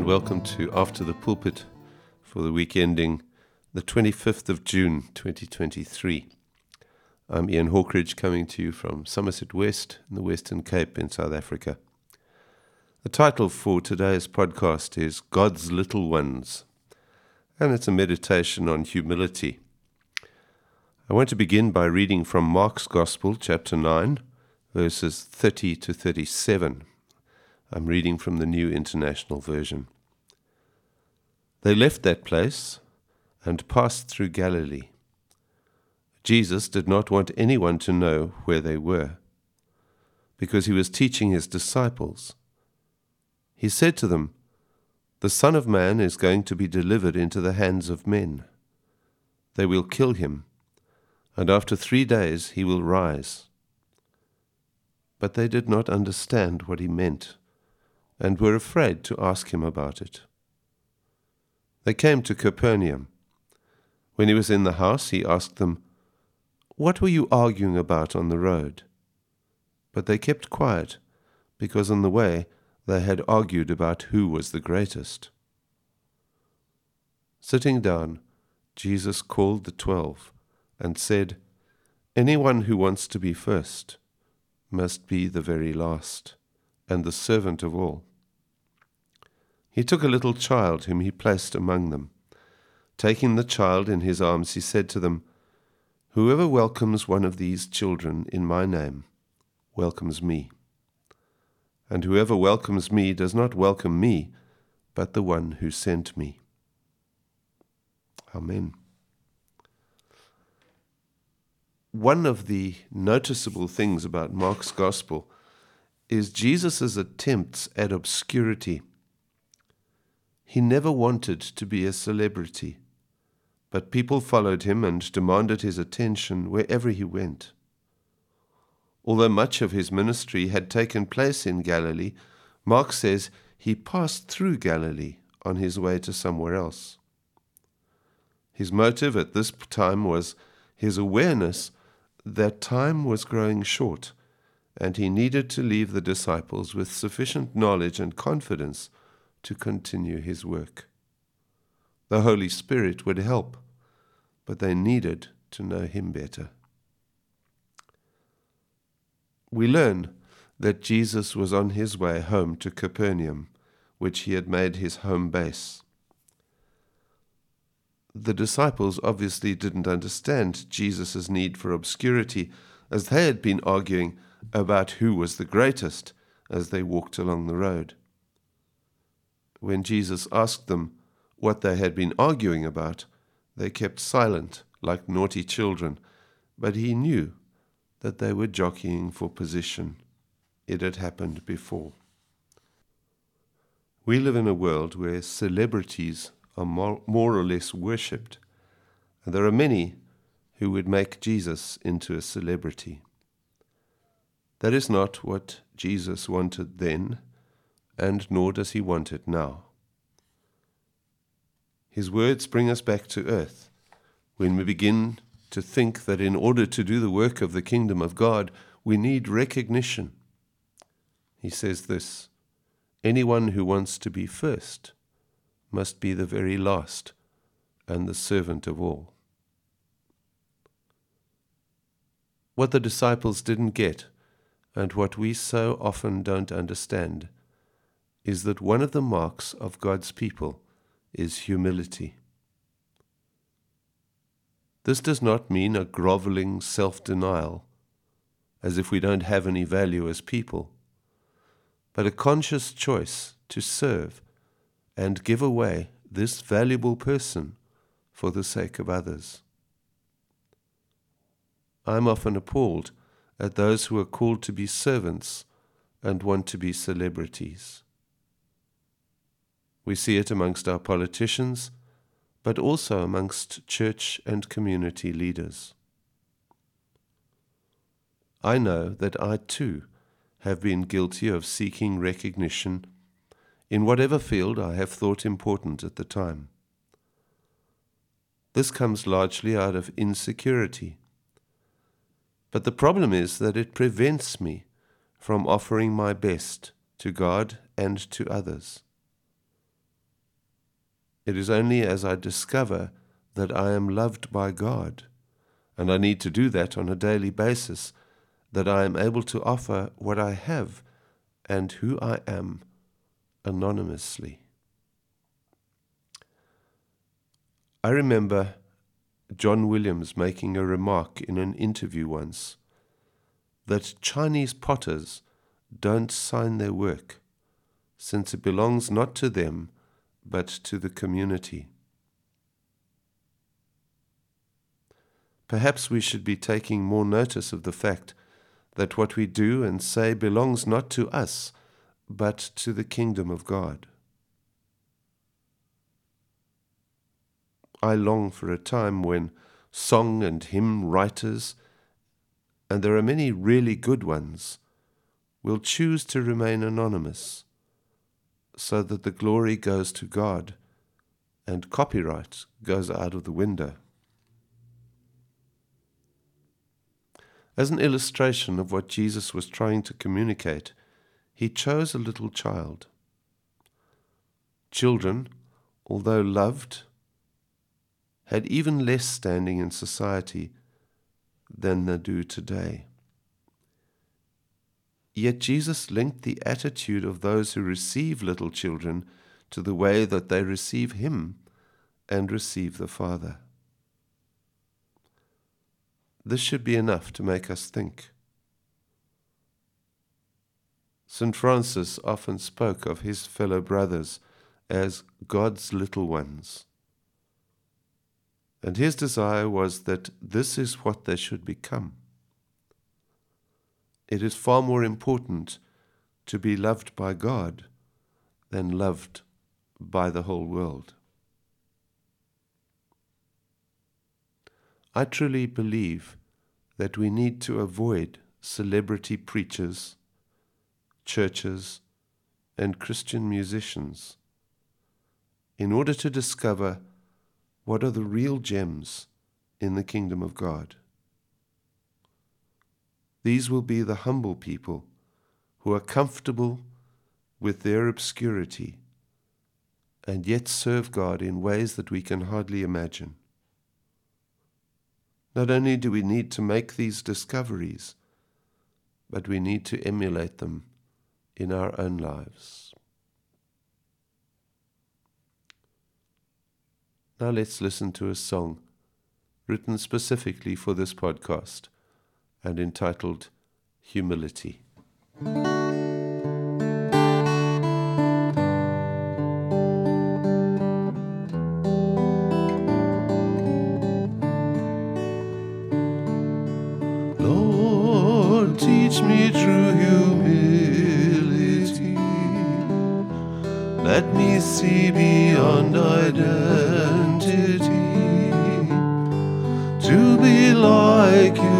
and welcome to After the Pulpit for the week ending the 25th of June 2023. I'm Ian Hawkridge coming to you from Somerset West in the Western Cape in South Africa. The title for today's podcast is God's Little Ones, and it's a meditation on humility. I want to begin by reading from Mark's Gospel, chapter 9, verses 30 to 37. I'm reading from the New International Version. They left that place and passed through Galilee. Jesus did not want anyone to know where they were, because he was teaching his disciples. He said to them, The Son of Man is going to be delivered into the hands of men. They will kill him, and after three days he will rise. But they did not understand what he meant and were afraid to ask him about it. They came to Capernaum. When he was in the house, he asked them, What were you arguing about on the road? But they kept quiet, because on the way they had argued about who was the greatest. Sitting down, Jesus called the twelve and said, Anyone who wants to be first must be the very last and the servant of all. He took a little child whom he placed among them. Taking the child in his arms, he said to them, Whoever welcomes one of these children in my name welcomes me. And whoever welcomes me does not welcome me, but the one who sent me. Amen. One of the noticeable things about Mark's Gospel is Jesus' attempts at obscurity. He never wanted to be a celebrity, but people followed him and demanded his attention wherever he went. Although much of his ministry had taken place in Galilee, Mark says he passed through Galilee on his way to somewhere else. His motive at this time was his awareness that time was growing short and he needed to leave the disciples with sufficient knowledge and confidence to continue his work. The Holy Spirit would help, but they needed to know him better. We learn that Jesus was on his way home to Capernaum, which he had made his home base. The disciples obviously didn't understand Jesus' need for obscurity, as they had been arguing about who was the greatest as they walked along the road when Jesus asked them what they had been arguing about, they kept silent like naughty children, but he knew that they were jockeying for position. It had happened before. We live in a world where celebrities are more, or less worshipped, and there are many who would make Jesus into a celebrity. That is not what Jesus wanted then and nor does he want it now. His words bring us back to earth when we begin to think that in order to do the work of the kingdom of God, we need recognition. He says this Anyone who wants to be first must be the very last and the servant of all. What the disciples didn't get, and what we so often don't understand, is that one of the marks of God's people is humility. This does not mean a groveling self denial, as if we don't have any value as people, but a conscious choice to serve and give away this valuable person for the sake of others. I'm often appalled at those who are called to be servants and want to be celebrities. We see it amongst our politicians, but also amongst church and community leaders. I know that I too have been guilty of seeking recognition in whatever field I have thought important at the time. This comes largely out of insecurity. But the problem is that it prevents me from offering my best to God and to others. It is only as I discover that I am loved by God, and I need to do that on a daily basis, that I am able to offer what I have and who I am anonymously. I remember John Williams making a remark in an interview once that Chinese potters don't sign their work, since it belongs not to them but to the community. Perhaps we should be taking more notice of the fact that what we do and say belongs not to us but to the kingdom of God. I long for a time when song and hymn writers, and there are many really good ones, will choose to remain anonymous so that the glory goes to God and copyright goes out of the window. As an illustration of what Jesus was trying to communicate, he chose a little child. Children, although loved, had even less standing in society than they do today. Yet Jesus linked the attitude of those who receive little children to the way that they receive Him and receive the Father. This should be enough to make us think. St. Francis often spoke of his fellow brothers as God's little ones. And his desire was that this is what they should become. It is far more important to be loved by God than loved by the whole world. I truly believe that we need to avoid celebrity preachers, churches, and Christian musicians in order to discover what are the real gems in the kingdom of God. These will be the humble people who are comfortable with their obscurity and yet serve God in ways that we can hardly imagine. Not only do we need to make these discoveries, but we need to emulate them in our own lives. Now let's listen to a song written specifically for this podcast and entitled Humility. Lord, teach me true humility. Let me see beyond identity to be like you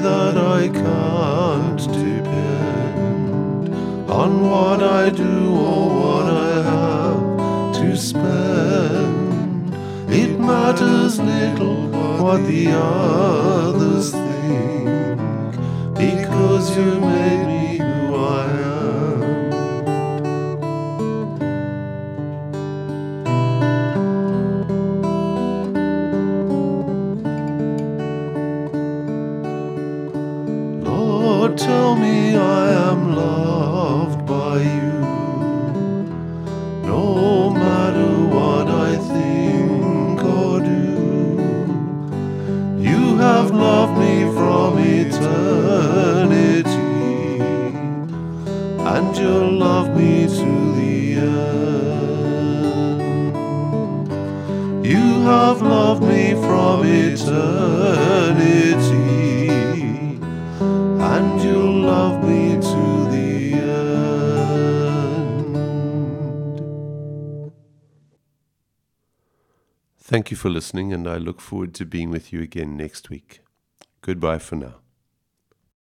that I can't depend on what I do or what I have to spend. It matters little what the others think, because you made me who I am. Eternity and you'll love me to the end. Thank you for listening, and I look forward to being with you again next week. Goodbye for now.